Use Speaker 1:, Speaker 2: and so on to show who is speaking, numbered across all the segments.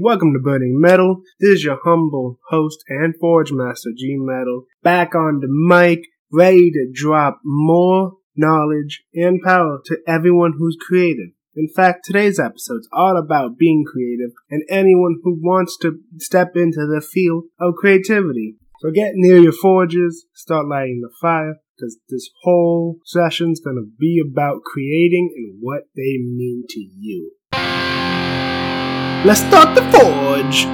Speaker 1: Welcome to Burning Metal. This is your humble host and Forge Master G Metal, back on the mic, ready to drop more knowledge and power to everyone who's creative. In fact, today's episode is all about being creative and anyone who wants to step into the field of creativity. So get near your forges, start lighting the fire, because this whole session's gonna be about creating and what they mean to you. Let's start the forge!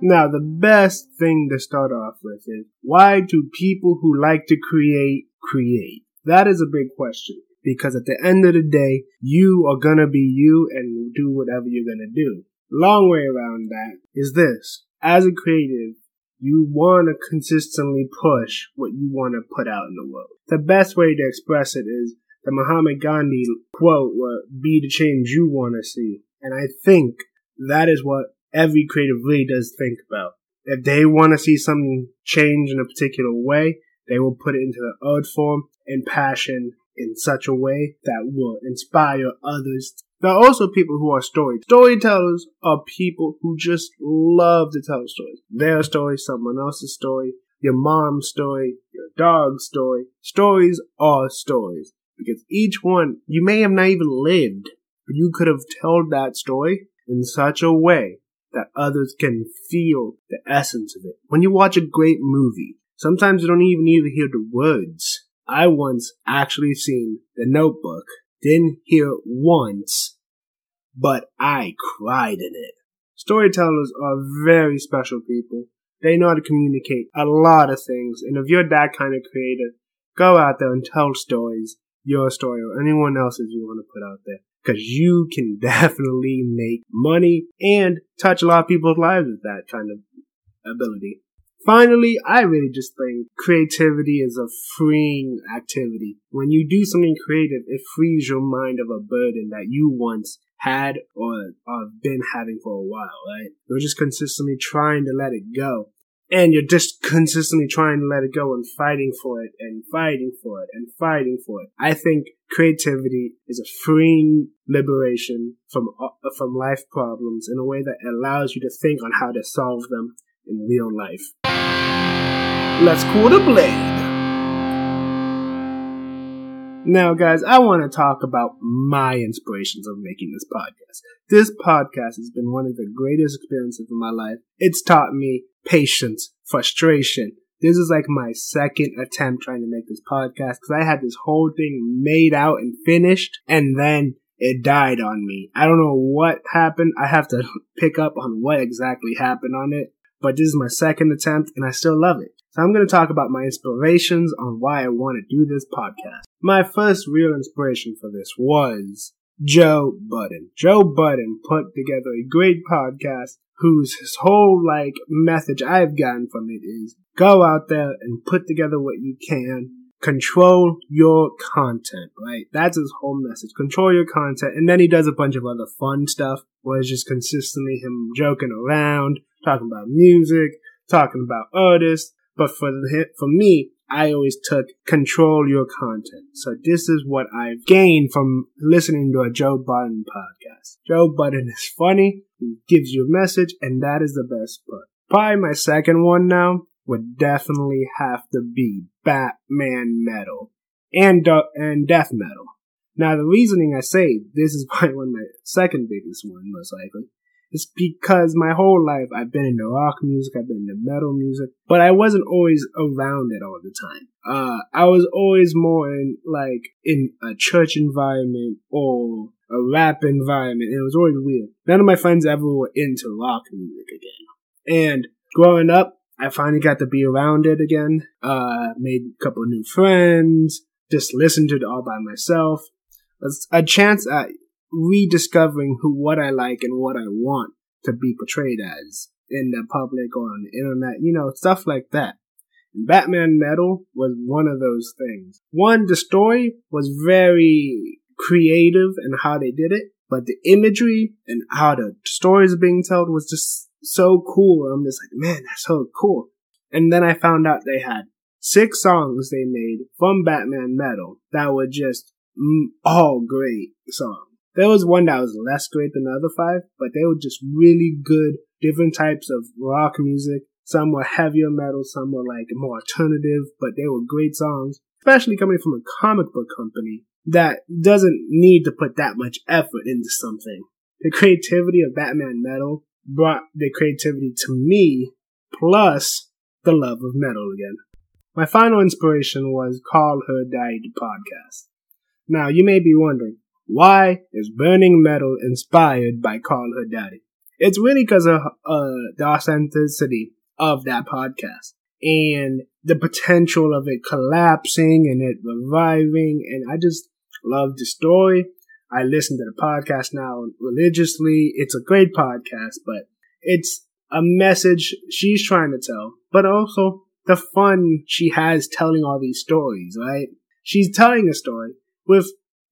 Speaker 1: Now, the best thing to start off with is why do people who like to create create? That is a big question because at the end of the day, you are gonna be you and do whatever you're gonna do. Long way around that is this. As a creative, you want to consistently push what you want to put out in the world. The best way to express it is the Mahatma Gandhi quote be the change you want to see. And I think that is what every creative really does think about. If they want to see something change in a particular way, they will put it into the art form and passion in such a way that will inspire others. There are also people who are story storytellers are people who just love to tell stories. Their story, someone else's story, your mom's story, your dog's story. Stories are stories because each one you may have not even lived, but you could have told that story in such a way that others can feel the essence of it. When you watch a great movie, sometimes you don't even need to hear the words. I once actually seen The Notebook, didn't hear once, but I cried in it. Storytellers are very special people. They know how to communicate a lot of things, and if you're that kind of creator, go out there and tell stories your story or anyone else's you want to put out there. Because you can definitely make money and touch a lot of people's lives with that kind of ability. Finally, I really just think creativity is a freeing activity. When you do something creative, it frees your mind of a burden that you once had or have been having for a while, right? You're just consistently trying to let it go and you're just consistently trying to let it go and fighting for it and fighting for it and fighting for it. I think creativity is a freeing liberation from uh, from life problems in a way that allows you to think on how to solve them in real life. Let's cool the blade. Now, guys, I want to talk about my inspirations of making this podcast. This podcast has been one of the greatest experiences of my life. It's taught me patience, frustration. This is like my second attempt trying to make this podcast because I had this whole thing made out and finished and then it died on me. I don't know what happened. I have to pick up on what exactly happened on it, but this is my second attempt and I still love it. So I'm going to talk about my inspirations on why I want to do this podcast. My first real inspiration for this was Joe Budden. Joe Budden put together a great podcast whose his whole like message I've gotten from it is go out there and put together what you can. Control your content, right? That's his whole message. Control your content. And then he does a bunch of other fun stuff where it's just consistently him joking around, talking about music, talking about artists. But for the, for me, I always took control your content. So this is what I've gained from listening to a Joe Budden podcast. Joe Budden is funny. He gives you a message and that is the best part. Probably my second one now would definitely have to be Batman Metal and, uh, and Death Metal. Now the reasoning I say this is probably one of my second biggest one most likely it's because my whole life I've been into rock music, I've been into metal music, but I wasn't always around it all the time. Uh, I was always more in like in a church environment or a rap environment. and it was always weird. None of my friends ever were into rock music again. And growing up, I finally got to be around it again. Uh, made a couple new friends. Just listened to it all by myself. It's a chance at rediscovering who what I like and what I want to be portrayed as in the public or on the internet, you know, stuff like that. Batman Metal was one of those things. One, the story was very creative in how they did it, but the imagery and how the stories being told was just so cool. I'm just like, man, that's so cool. And then I found out they had six songs they made from Batman Metal that were just all great songs There was one that was less great than the other five, but they were just really good, different types of rock music. Some were heavier metal, some were like more alternative, but they were great songs, especially coming from a comic book company that doesn't need to put that much effort into something. The creativity of Batman Metal brought the creativity to me, plus the love of metal again. My final inspiration was Call Her Daddy podcast. Now, you may be wondering, why is Burning Metal inspired by Call Her Daddy? It's really because of uh, the authenticity of that podcast and the potential of it collapsing and it reviving. And I just love the story. I listen to the podcast now religiously. It's a great podcast, but it's a message she's trying to tell, but also the fun she has telling all these stories, right? She's telling a story with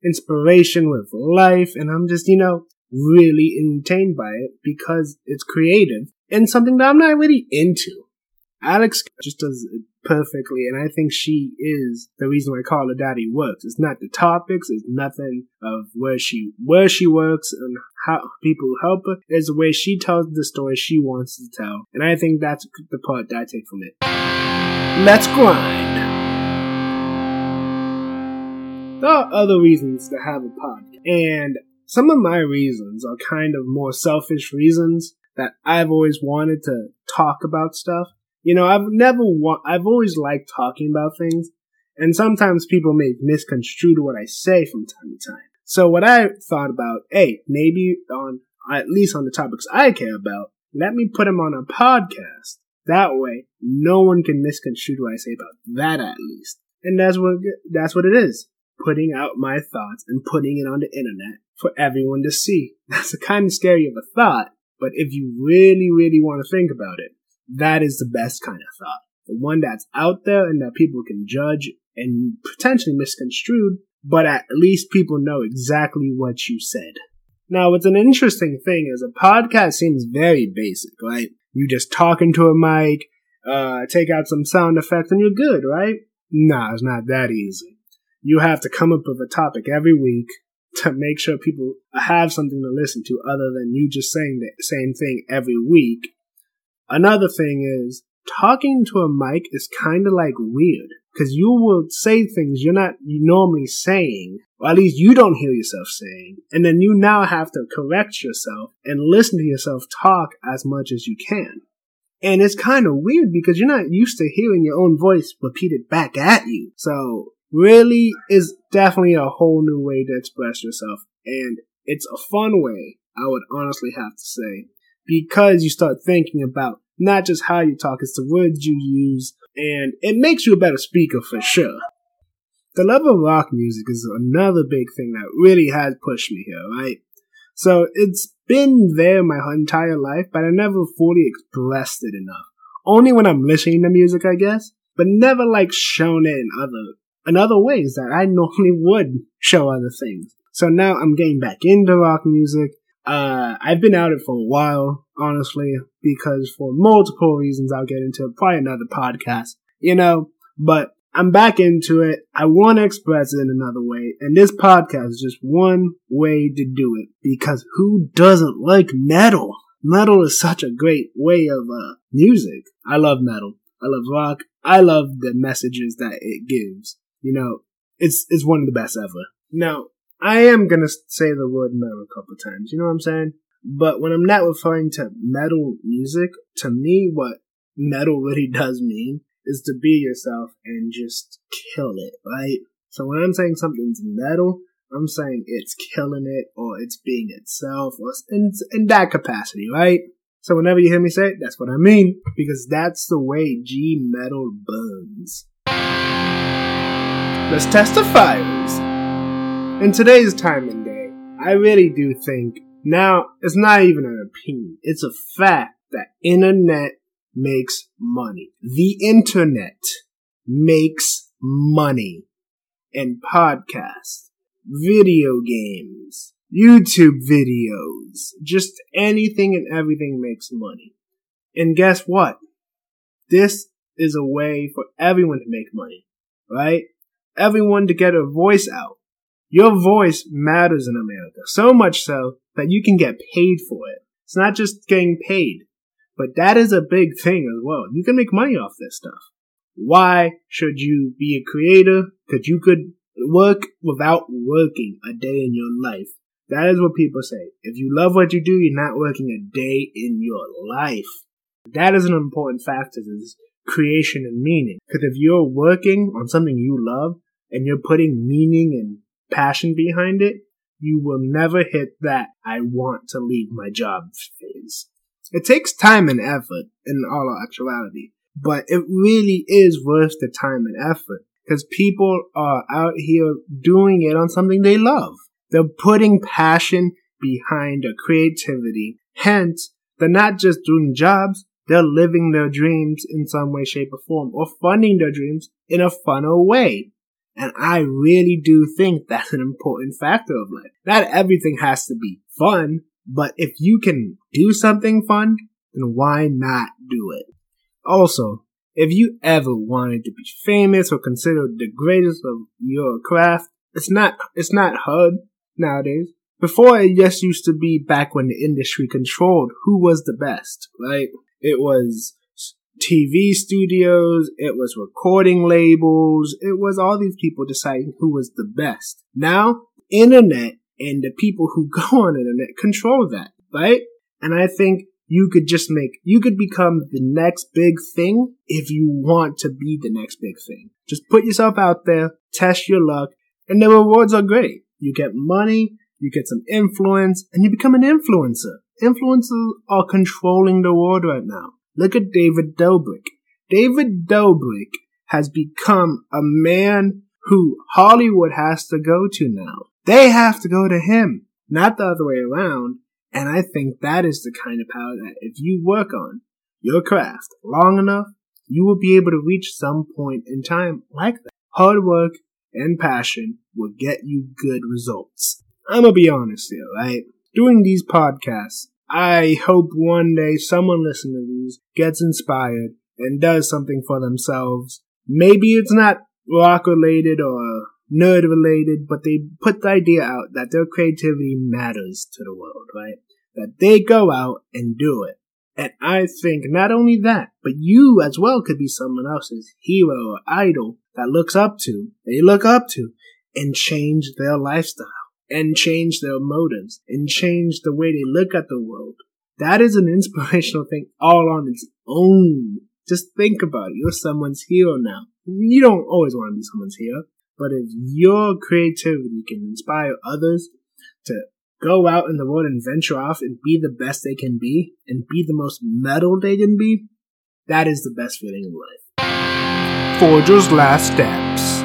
Speaker 1: inspiration, with life, and I'm just, you know, really entertained by it because it's creative and something that I'm not really into. Alex just does it perfectly, and I think she is the reason why Her Daddy works. It's not the topics, it's nothing of where she where she works and how people help her. It's the way she tells the story she wants to tell, and I think that's the part that I take from it. Let's grind. There are other reasons to have a podcast, and some of my reasons are kind of more selfish reasons that I've always wanted to talk about stuff you know, I've never want, I've always liked talking about things, and sometimes people may misconstrue what I say from time to time. So what I thought about, hey, maybe on, at least on the topics I care about, let me put them on a podcast. That way, no one can misconstrue what I say about that at least. And that's what, that's what it is. Putting out my thoughts and putting it on the internet for everyone to see. That's a kind of scary of a thought, but if you really, really want to think about it, that is the best kind of thought. The one that's out there and that people can judge and potentially misconstrued, but at least people know exactly what you said. Now, what's an interesting thing is a podcast seems very basic, right? You just talk into a mic, uh, take out some sound effects and you're good, right? Nah, it's not that easy. You have to come up with a topic every week to make sure people have something to listen to other than you just saying the same thing every week Another thing is talking to a mic is kind of like weird because you will say things you're not normally saying, or at least you don't hear yourself saying, and then you now have to correct yourself and listen to yourself talk as much as you can. And it's kind of weird because you're not used to hearing your own voice repeated back at you. So really is definitely a whole new way to express yourself. And it's a fun way, I would honestly have to say, because you start thinking about not just how you talk, it's the words you use, and it makes you a better speaker for sure. The love of rock music is another big thing that really has pushed me here, right? So it's been there my entire life, but I never fully expressed it enough. Only when I'm listening to music, I guess, but never like shown it in other in other ways that I normally would show other things. So now I'm getting back into rock music, uh, I've been out it for a while, honestly, because for multiple reasons I'll get into probably another podcast, you know, but I'm back into it. I want to express it in another way, and this podcast is just one way to do it because who doesn't like metal? Metal is such a great way of uh, music. I love metal. I love rock. I love the messages that it gives. You know, it's it's one of the best ever. Now, I am gonna say the word metal a couple times, you know what I'm saying? But when I'm not referring to metal music, to me, what metal really does mean is to be yourself and just kill it, right? So when I'm saying something's metal, I'm saying it's killing it or it's being itself or in, in that capacity, right? So whenever you hear me say it, that's what I mean because that's the way G metal burns. Let's test the fires. In today's time and day, I really do think now it's not even an opinion. It's a fact that internet makes money. The internet makes money in podcasts, video games, YouTube videos, just anything and everything makes money. And guess what? This is a way for everyone to make money, right? Everyone to get a voice out Your voice matters in America, so much so that you can get paid for it. It's not just getting paid, but that is a big thing as well. You can make money off this stuff. Why should you be a creator? Because you could work without working a day in your life. That is what people say. If you love what you do, you're not working a day in your life. That is an important factor is creation and meaning. Because if you're working on something you love and you're putting meaning and passion behind it, you will never hit that I want to leave my job phase. It takes time and effort in all actuality, but it really is worth the time and effort because people are out here doing it on something they love. They're putting passion behind their creativity. Hence, they're not just doing jobs, they're living their dreams in some way, shape, or form, or funding their dreams in a funner way. And I really do think that's an important factor of life. Not everything has to be fun, but if you can do something fun, then why not do it? Also, if you ever wanted to be famous or considered the greatest of your craft, it's not, it's not hard nowadays. Before it just used to be back when the industry controlled who was the best, right? It was TV studios, it was recording labels, it was all these people deciding who was the best. Now, internet and the people who go on internet control that, right? And I think you could just make, you could become the next big thing if you want to be the next big thing. Just put yourself out there, test your luck, and the rewards are great. You get money, you get some influence, and you become an influencer. Influencers are controlling the world right now. Look at David Dobrik. David Dobrik has become a man who Hollywood has to go to now. They have to go to him, not the other way around. And I think that is the kind of power that if you work on your craft long enough, you will be able to reach some point in time like that. Hard work and passion will get you good results. I'm gonna be honest here, right? Doing these podcasts, I hope one day someone listening to these gets inspired and does something for themselves. Maybe it's not rock related or nerd related, but they put the idea out that their creativity matters to the world, right? That they go out and do it. And I think not only that, but you as well could be someone else's hero or idol that looks up to, they look up to, and change their lifestyle, and change their motives, and change the way they look at the world. That is an inspirational thing all on its own. Just think about it. You're someone's hero now. You don't always want to be someone's hero, but if your creativity can inspire others to go out in the world and venture off and be the best they can be and be the most metal they can be, that is the best feeling in life. Forger's Last Steps.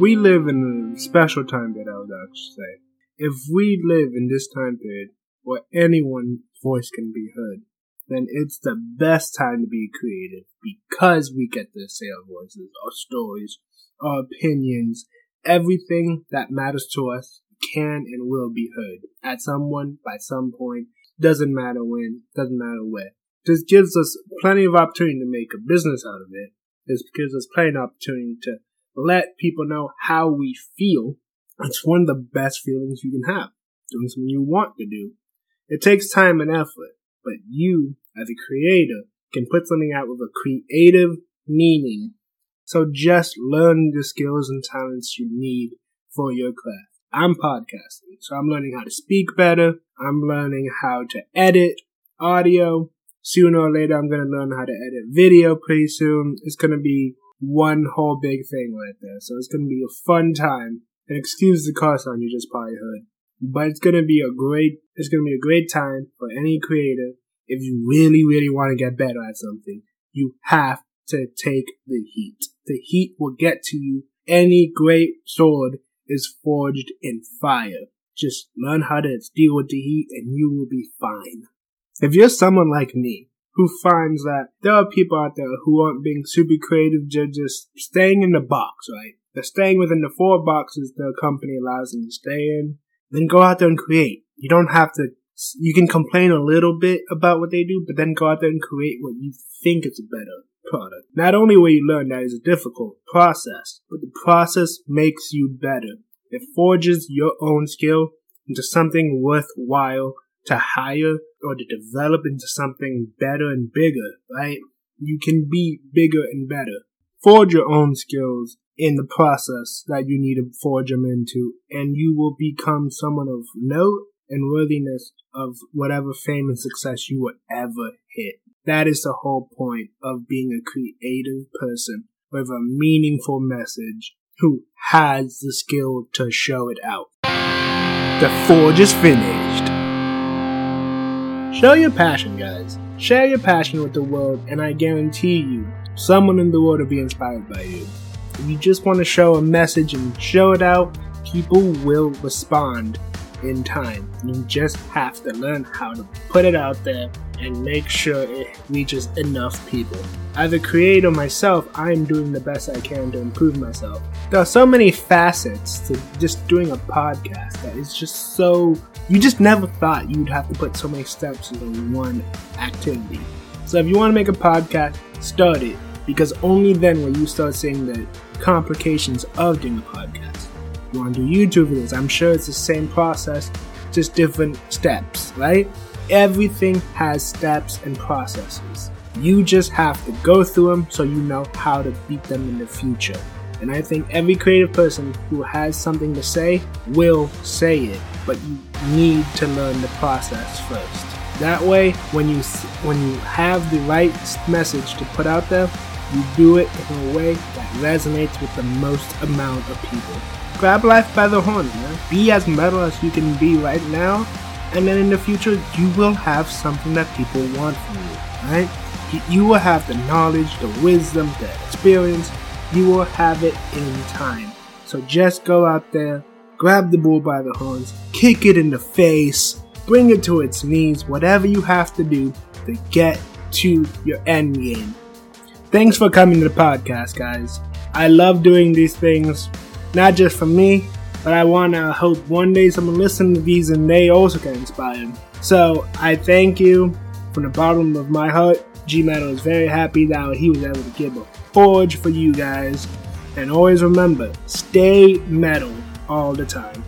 Speaker 1: We live in a special time that I would actually say. If we live in this time period where anyone's voice can be heard, then it's the best time to be creative because we get to say our voices, our stories, our opinions, everything that matters to us can and will be heard at someone by some point. Doesn't matter when, doesn't matter where. This gives us plenty of opportunity to make a business out of it. This gives us plenty of opportunity to let people know how we feel. It's one of the best feelings you can have. Doing something you want to do. It takes time and effort, but you as a creator can put something out with a creative meaning. So just learn the skills and talents you need for your craft. I'm podcasting, so I'm learning how to speak better. I'm learning how to edit audio. Sooner or later, I'm going to learn how to edit video pretty soon. It's going to be one whole big thing right there. So it's going to be a fun time. And excuse the car sound you just probably heard. But it's going to be a great, it's going to be a great time for any creator if you really, really want to get better at something, you have to take the heat. The heat will get to you. Any great sword is forged in fire. Just learn how to deal with the heat and you will be fine. If you're someone like me, who finds that there are people out there who aren't being super creative, they're just staying in the box, right? They're staying within the four boxes the company allows them to stay in. Then go out there and create. You don't have to you can complain a little bit about what they do, but then go out there and create what you think is a better. product. Not only will you learn that it's a difficult process, but the process makes you better. It forges your own skill into something worthwhile to hire or to develop into something better and bigger, right? You can be bigger and better. Forge your own skills in the process that you need to forge them into, and you will become someone of note and worthiness of whatever fame and success you will ever hit. That is the whole point of being a creative person with a meaningful message who has the skill to show it out. The forge is finished. Show your passion, guys. Share your passion with the world, and I guarantee you, someone in the world will be inspired by you. If you just want to show a message and show it out, people will respond in time. You just have to learn how to put it out there and make sure it reaches enough people. As a creator myself, I am doing the best I can to improve myself. There are so many facets to just doing a podcast that is just so. You just never thought you'd have to put so many steps into one activity. So if you want to make a podcast, start it because only then will you start seeing the complications of doing a podcast. You want to do YouTube videos, I'm sure it's the same process, just different steps, right? Everything has steps and processes. You just have to go through them so you know how to beat them in the future. And I think every creative person who has something to say will say it, but you need to learn the process first. That way, when you when you have the right message to put out there, you do it in a way that resonates with the most amount of people. Grab life by the horn, man. Be as metal as you can be right now, and then in the future you will have something that people want from you, right? You will have the knowledge, the wisdom, the experience. You will have it in time. So just go out there, grab the bull by the horns, kick it in the face, bring it to its knees, whatever you have to do to get to your end game. Thanks for coming to the podcast, guys. I love doing these things, not just for me, but I want to hope one day someone listens to these and they also get inspired. So I thank you from the bottom of my heart. G Metal is very happy that he was able to give a forge for you guys. And always remember, stay metal all the time.